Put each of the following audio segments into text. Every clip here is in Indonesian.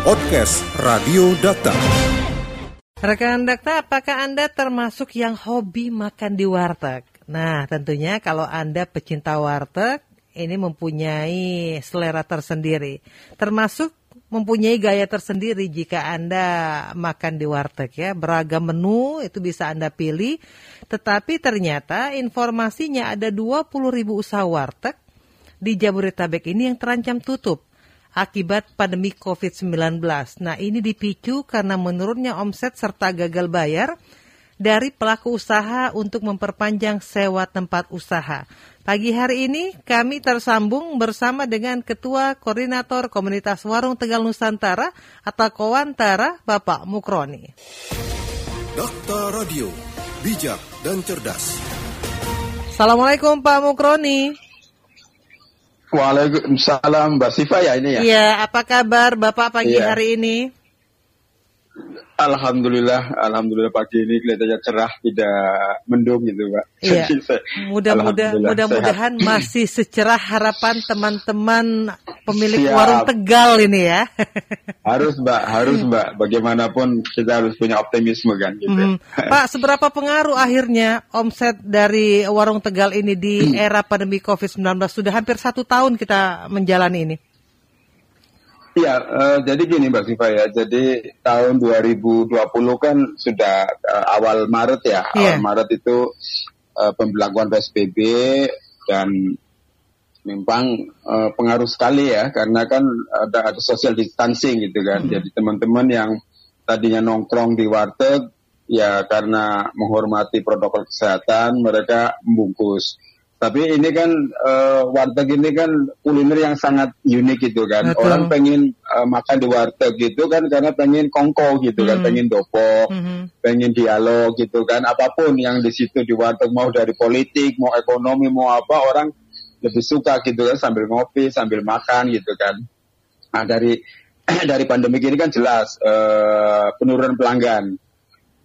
Podcast Radio Data. Rekan Dakta, apakah Anda termasuk yang hobi makan di warteg? Nah, tentunya kalau Anda pecinta warteg, ini mempunyai selera tersendiri. Termasuk mempunyai gaya tersendiri jika Anda makan di warteg ya. Beragam menu itu bisa Anda pilih. Tetapi ternyata informasinya ada 20 ribu usaha warteg di Jabodetabek ini yang terancam tutup akibat pandemi COVID-19. Nah, ini dipicu karena menurunnya omset serta gagal bayar dari pelaku usaha untuk memperpanjang sewa tempat usaha. Pagi hari ini kami tersambung bersama dengan Ketua Koordinator Komunitas Warung Tegal Nusantara atau Kowantara, Bapak Mukroni. Dakta Radio, bijak dan cerdas. Assalamualaikum Pak Mukroni. Waalaikumsalam Mbak Siva ya ini ya. Iya, apa kabar Bapak pagi Iya. hari ini? Alhamdulillah, alhamdulillah pagi ini kelihatannya cerah, tidak mendung gitu, Mbak. Iya. Jadi saya- Mudah-mudah alhamdulillah mudah-mudahan masih secerah harapan teman-teman pemilik Siap. warung Tegal ini ya. Harus Mbak, harus Mbak. Bagaimanapun kita harus punya optimisme kan gitu. Hmm. Pak, seberapa pengaruh akhirnya omset dari warung Tegal ini di era pandemi COVID-19? Sudah hampir satu tahun kita menjalani ini. Iya, eh, jadi gini Mbak Siva ya. Jadi tahun 2020 kan sudah eh, awal Maret ya. Iya. Awal Maret itu eh, pemberlakuan PSBB dan memang eh, pengaruh sekali ya karena kan ada ada social distancing gitu kan. Jadi teman-teman yang tadinya nongkrong di warteg ya karena menghormati protokol kesehatan mereka membungkus. Tapi ini kan eh, warteg ini kan kuliner yang sangat unik gitu kan. Betul. Orang pengen eh, makan di warteg gitu kan karena pengen kongko gitu kan, Hmm. pengen dopok, Mhm. pengen dialog gitu kan. Apa pun yang di situ di warteg mau dari politik, mau ekonomi, mau apa orang lebih suka gitu kan sambil ngopi, sambil makan gitu kan. Nah dari dari pandemi ini kan jelas eh, penurunan pelanggan,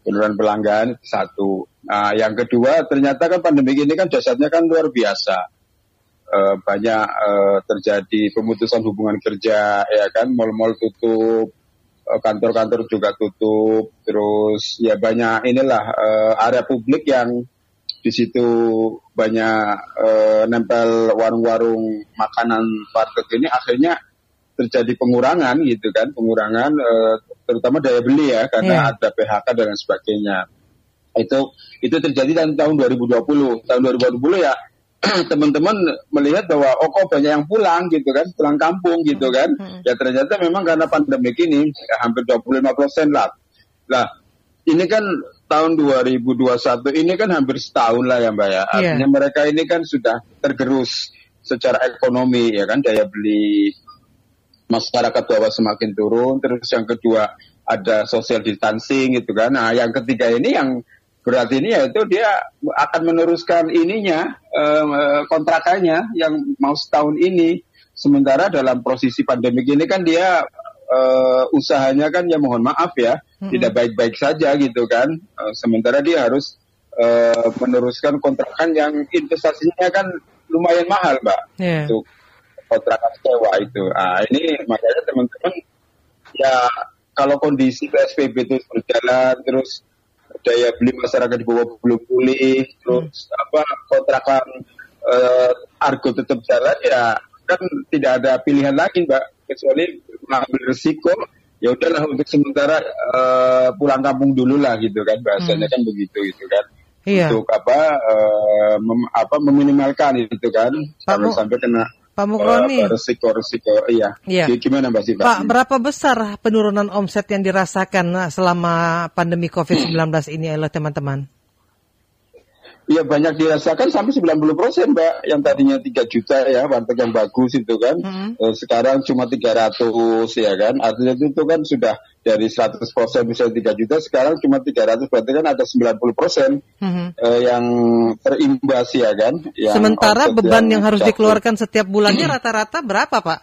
penurunan pelanggan satu. Nah yang kedua ternyata kan pandemi ini kan dasarnya kan luar biasa. Eh, banyak eh, terjadi pemutusan hubungan kerja, ya kan, mal-mal tutup, eh, kantor-kantor juga tutup, terus ya banyak inilah eh, area publik yang di situ banyak eh, nempel warung-warung makanan warteg ini akhirnya terjadi pengurangan gitu kan, pengurangan eh, terutama daya beli ya karena Iya. ada PHK dan lain sebagainya. Itu itu terjadi tahun tahun 2020. Tahun 2020 ya teman-teman melihat bahwa oh kok banyak yang pulang gitu kan, pulang kampung gitu kan. Ya ternyata memang karena pandemi ini ya, hampir 25 persen lah. Lah ini kan tahun 2021 ini kan hampir setahun lah ya Mbak ya. Iya. Artinya mereka ini kan sudah tergerus secara ekonomi ya kan daya beli masyarakat bawah semakin turun. Terus yang kedua ada social distancing gitu kan. Nah yang ketiga ini yang berat ini yaitu dia akan meneruskan ininya eh, kontrakannya yang mau setahun ini. Sementara dalam posisi pandemi ini kan dia eh, usahanya kan ya mohon maaf ya tidak baik-baik saja gitu kan. Eh, sementara dia harus eh, meneruskan kontrakan yang investasinya kan lumayan mahal mbak Iya. untuk kontrakan sewa itu. Ah ini makanya teman-teman ya kalau kondisi PSBB itu berjalan terus daya beli masyarakat di bawah belum pulih terus apa kontrakan eh, argo tetap jalan ya kan tidak ada pilihan lagi mbak kecuali mengambil resiko ya udahlah untuk sementara eh, pulang kampung dulu lah gitu kan bahasanya kan begitu gitu kan Iya. untuk apa eh, mem- apa meminimalkan itu kan sampai sampai kena Pak Mukroni. eh, resiko-resiko iya. Iya. Gimana Mbak Siva? Pak, berapa besar penurunan omset yang dirasakan selama pandemi COVID-19 ini oleh teman-teman? Iya banyak dirasakan sampai 90 persen Mbak. Yang tadinya 3 juta ya warteg yang bagus itu kan. Mhm. Eh, sekarang cuma 300 ya kan. Artinya itu kan sudah dari 100 persen bisa 3 juta. Sekarang cuma 300 berarti kan ada 90 persen Mhm. eh, yang terimbas ya kan. Yang Sementara beban yang harus jatuh. dikeluarkan setiap bulannya rata-rata berapa, Pak?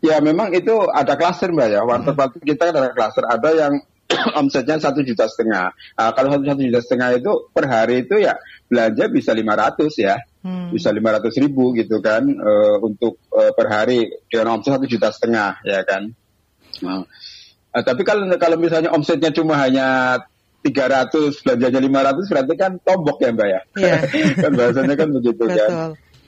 Ya memang itu ada klaster mbak ya. Warteg-warteg kita kan ada klaster. Ada yang omsetnya satu juta setengah. Nah, kalau satu satu juta setengah itu per hari itu ya belanja bisa 500 ya, Hmm. bisa 500 ribu gitu kan eh, untuk eh, per hari dengan omset satu juta setengah ya kan. Nah, nah, tapi kalau kalau misalnya omsetnya cuma hanya 300 belanjanya 500 berarti kan tombok ya mbak ya Iya. kan bahasanya kan begitu kan.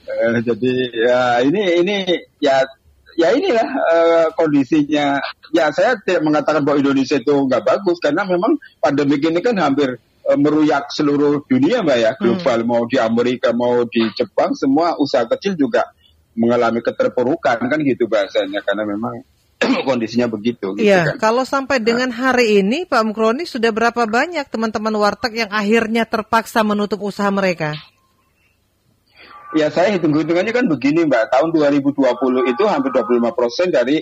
Eh, jadi ya ini ini ya ya inilah eh, kondisinya. Ya saya tidak mengatakan bahwa Indonesia itu nggak bagus karena memang pandemi ini kan hampir eh, meruyak seluruh dunia mbak ya. Global mau di Amerika mau di Jepang semua usaha kecil juga mengalami keterpurukan kan gitu bahasanya. Karena memang kondisinya begitu gitu Iya, kan. kalau sampai dengan hari ini Pak Mukroni sudah berapa banyak teman-teman warteg yang akhirnya terpaksa menutup usaha mereka? Ya saya hitung-hitungannya kan begini Mbak, tahun 2020 itu hampir 25 persen dari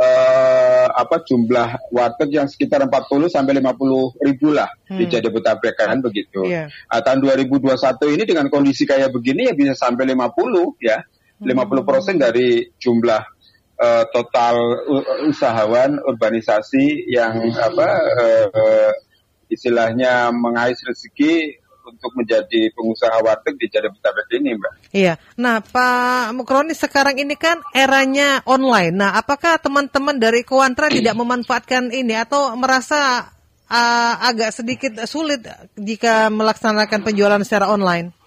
eh, apa jumlah warteg yang sekitar 40 sampai 50 ribu lah di Hmm. Jabodetabek kan begitu. Iya. Nah, tahun 2021 ini dengan kondisi kayak begini ya bisa sampai 50 ya, 50 persen dari jumlah eh, total usahawan urbanisasi yang apa eh, eh, istilahnya mengais rezeki untuk menjadi pengusaha warteg di Jabodetabek ini, Mbak. Iya. Nah, Pak Mukroni sekarang ini kan eranya online. Nah, apakah teman-teman dari Kuantra tidak memanfaatkan ini atau merasa uh, agak sedikit sulit jika melaksanakan penjualan secara online?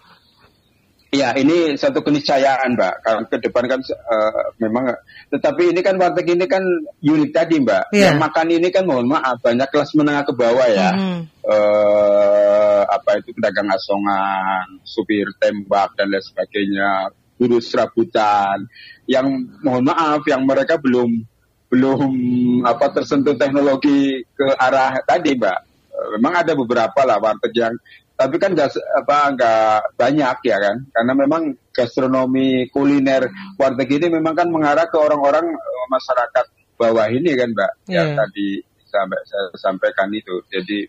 Ya, ini satu keniscayaan, Mbak. Karena ke depan kan eh, memang, tetapi ini kan warteg ini kan unit tadi, Mbak. Iya. Yang makan ini kan mohon maaf banyak kelas menengah ke bawah ya. Mhm. eh apa itu pedagang asongan, supir tembak dan lain sebagainya, buruh serabutan. Yang mohon maaf, yang mereka belum belum apa tersentuh teknologi ke arah tadi, Mbak. Eh, Memang ada beberapa lah warteg yang tapi kan se- apa nggak banyak ya kan karena memang gastronomi kuliner warteg ini memang kan mengarah ke orang-orang eh, masyarakat bawah ini kan mbak yang Iya. tadi sampai saya sampaikan itu jadi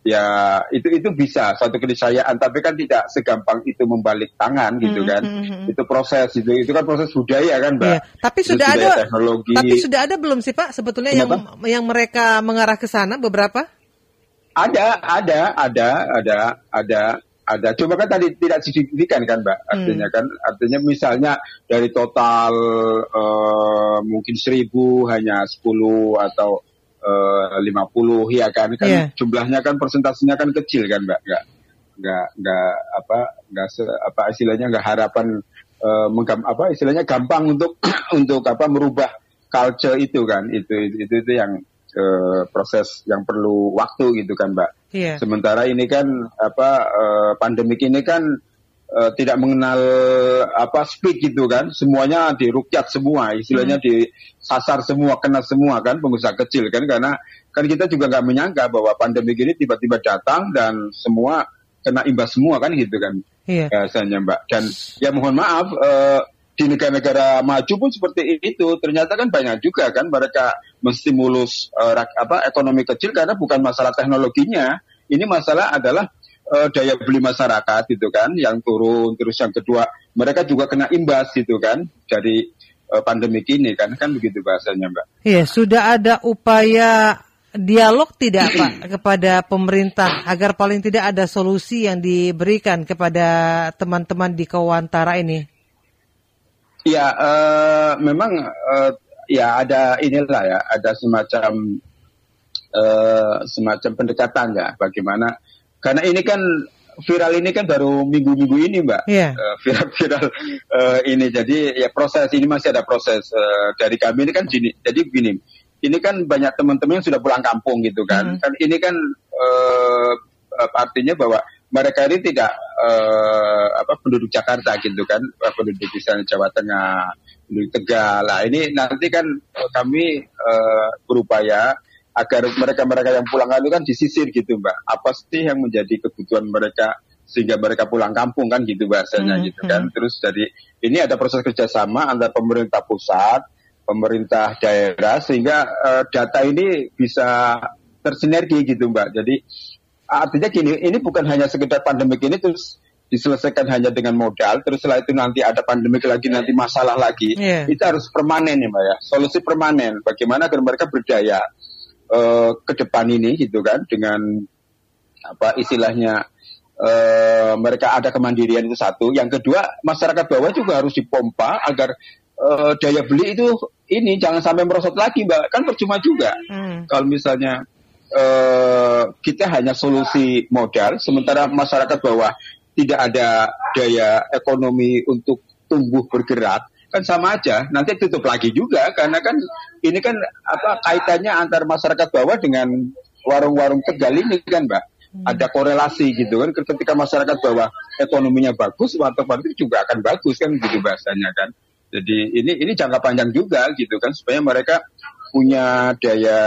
ya itu itu bisa suatu keniscayaan tapi kan tidak segampang itu membalik tangan gitu Mhm, kan mhm, mhm. itu proses itu itu kan proses budaya kan mbak Iya. Tapi Itu sudah ada teknologi Tapi sudah ada belum sih Pak sebetulnya yang Kenapa? yang mereka mengarah ke sana beberapa? Ada, ada, ada, ada, ada, ada. Cuma kan tadi tidak signifikan kan, Mbak. Artinya kan, artinya misalnya dari total eh, mungkin seribu hanya 10 atau eh, 50 ya kan, kan Iya. jumlahnya kan persentasenya kan kecil kan, Mbak. Nggak, nggak, nggak apa, nggak se- apa istilahnya nggak harapan eh, menggam- apa istilahnya gampang untuk untuk apa merubah culture itu kan, itu itu itu, itu yang eh, proses yang perlu waktu gitu kan, Mbak. Iya. Sementara ini kan apa eh, pandemik ini kan eh, tidak mengenal apa speed gitu kan, semuanya dirukyat semua, istilahnya disasar semua, kena semua kan pengusaha kecil kan karena kan kita juga nggak menyangka bahwa pandemik ini tiba-tiba datang dan semua kena imbas semua kan gitu kan Iya. biasanya Mbak. Dan ya mohon maaf eh, di negara-negara maju pun seperti itu ternyata kan banyak juga kan mereka menstimulus rak- apa ekonomi kecil karena bukan masalah teknologinya. Ini masalah adalah eh, daya beli masyarakat gitu kan yang turun terus yang kedua mereka juga kena imbas gitu kan dari eh, pandemi ini kan kan begitu bahasanya Mbak. Iya, sudah ada upaya dialog tidak Pak kepada pemerintah agar paling tidak ada solusi yang diberikan kepada teman-teman di Kawantara ini? Ya, eh, memang eh, ya ada inilah ya, ada semacam eh, semacam pendekatan ya, bagaimana karena ini kan viral ini kan baru minggu-minggu ini, Mbak. Iya. Viral-viral eh, ini, jadi ya proses ini masih ada proses eh, dari kami ini kan gini, jadi begini, ini kan banyak teman-teman yang sudah pulang kampung gitu kan, kan ini kan eh, artinya bahwa mereka ini tidak eh, apa penduduk Jakarta gitu kan, eh, penduduk misalnya Jawa Tengah, penduduk Tegal. Lah ini nanti kan eh, kami eh, berupaya agar mereka-mereka yang pulang itu kan disisir gitu Mbak. Apa sih yang menjadi kebutuhan mereka sehingga mereka pulang kampung kan gitu bahasanya Hmm, gitu kan. Terus dari ini ada proses kerjasama antara pemerintah pusat, pemerintah daerah sehingga eh, data ini bisa tersinergi gitu Mbak. Jadi artinya gini, ini bukan hanya sekedar pandemik ini terus diselesaikan hanya dengan modal, terus setelah itu nanti ada pandemik lagi, nanti masalah lagi. Iya. Itu harus permanen ya Mbak ya, solusi permanen. Bagaimana agar mereka berdaya eh, ke depan ini gitu kan, dengan apa istilahnya eh, mereka ada kemandirian itu satu. Yang kedua, masyarakat bawah juga harus dipompa agar eh, daya beli itu ini jangan sampai merosot lagi mbak kan percuma juga Hmm. kalau misalnya eh, kita hanya solusi modal sementara masyarakat bawah tidak ada daya ekonomi untuk tumbuh bergerak kan sama aja. Nanti tutup lagi juga karena kan ini kan apa kaitannya antar masyarakat bawah dengan warung-warung tegal ini kan mbak. Ada korelasi gitu kan ketika masyarakat bawah ekonominya bagus warteg-warteg juga akan bagus kan gitu bahasanya kan. Jadi ini ini jangka panjang juga gitu kan supaya mereka punya daya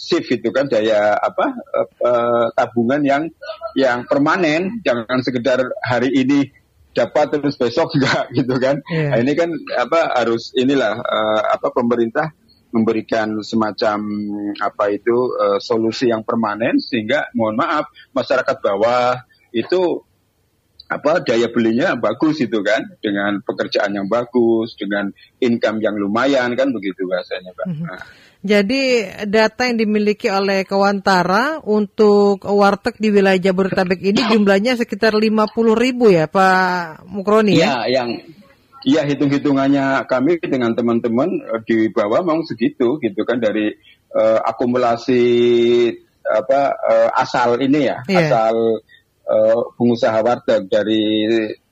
shift itu kan daya apa eh, eh, tabungan yang yang permanen jangan sekedar hari ini dapat terus besok enggak gitu kan Iya. Nah, ini kan apa harus inilah eh, apa pemerintah memberikan semacam apa itu eh, solusi yang permanen sehingga mohon maaf masyarakat bawah itu apa daya belinya bagus itu kan dengan pekerjaan yang bagus dengan income yang lumayan kan begitu bahasanya pak. Mhm. Nah, Jadi data yang dimiliki oleh Kewantara untuk warteg di wilayah Jabodetabek ini jumlahnya sekitar 50 ribu ya Pak Mukroni ya? Iya, yang Iya hitung-hitungannya kami dengan teman-teman eh, di bawah memang segitu gitu kan dari eh, akumulasi apa eh, asal ini ya Iya. asal eh, pengusaha warteg dari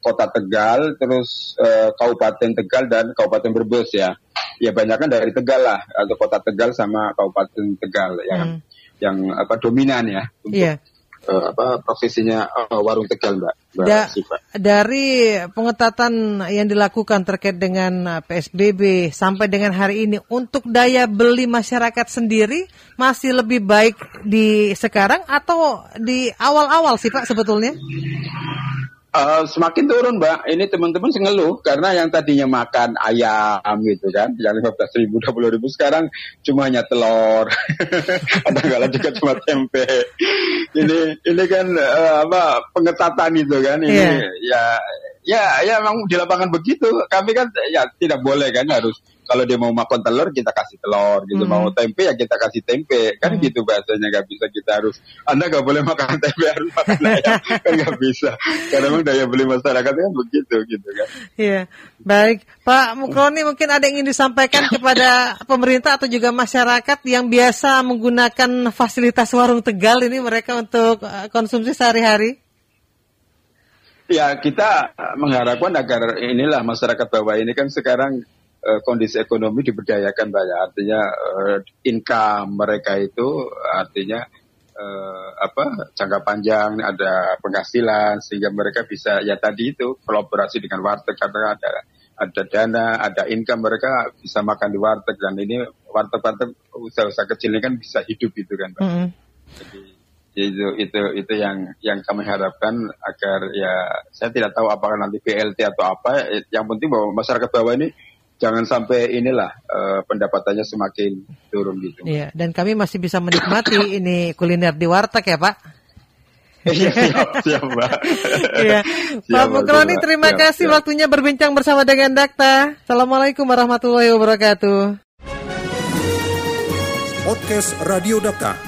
kota Tegal terus eh, Kabupaten Tegal dan Kabupaten Brebes ya ya banyak kan dari Tegal lah atau kota Tegal sama Kabupaten Tegal yang Hmm. yang apa dominan ya untuk Iya. eh, apa profesinya eh, warung Tegal mbak, mbak Da- dari pengetatan yang dilakukan terkait dengan uh, PSBB sampai dengan hari ini untuk daya beli masyarakat sendiri masih lebih baik di sekarang atau di awal-awal sih Pak sebetulnya? Eh, semakin turun mbak, ini teman-teman sih ngeluh karena yang tadinya makan ayam gitu kan, yang lima belas ribu, dua puluh ribu sekarang cuma hanya telur, ada nggak juga cuma tempe. Ini ini kan eh, apa pengetatan gitu kan, ini Iya. ya ya ya memang di lapangan begitu. Kami kan ya tidak boleh kan harus kalau dia mau makan telur kita kasih telur gitu, Hmm. mau tempe ya kita kasih tempe kan Hmm. gitu bahasanya nggak bisa kita harus anda nggak boleh makan tempe harus makan ayam kan nggak bisa karena memang daya beli masyarakat kan begitu gitu kan. Iya, baik Pak Mukroni mungkin ada yang ingin disampaikan kepada pemerintah atau juga masyarakat yang biasa menggunakan fasilitas warung Tegal ini mereka untuk uh, konsumsi sehari-hari? Ya kita mengharapkan agar inilah masyarakat bawah ini kan sekarang eh, kondisi ekonomi diberdayakan banyak artinya eh, income mereka itu artinya eh, apa jangka panjang ada penghasilan sehingga mereka bisa ya tadi itu kolaborasi dengan warteg karena ada ada dana ada income mereka bisa makan di warteg dan ini warteg-warteg usaha-usaha kecil ini kan bisa hidup gitu kan Pak. Mm-mm. Jadi itu itu itu yang yang kami harapkan agar ya saya tidak tahu apakah nanti BLT atau apa yang penting bahwa masyarakat bawah ini jangan sampai inilah eh, pendapatannya semakin turun gitu. Iya, dan kami masih bisa menikmati ini kuliner di warteg ya Pak. Iya, siap, Mbak. Iya, Pak Mbak, Mukroni terima siap, kasih siap. waktunya berbincang bersama dengan Dakta. Assalamualaikum warahmatullahi wabarakatuh. Podcast Radio Data.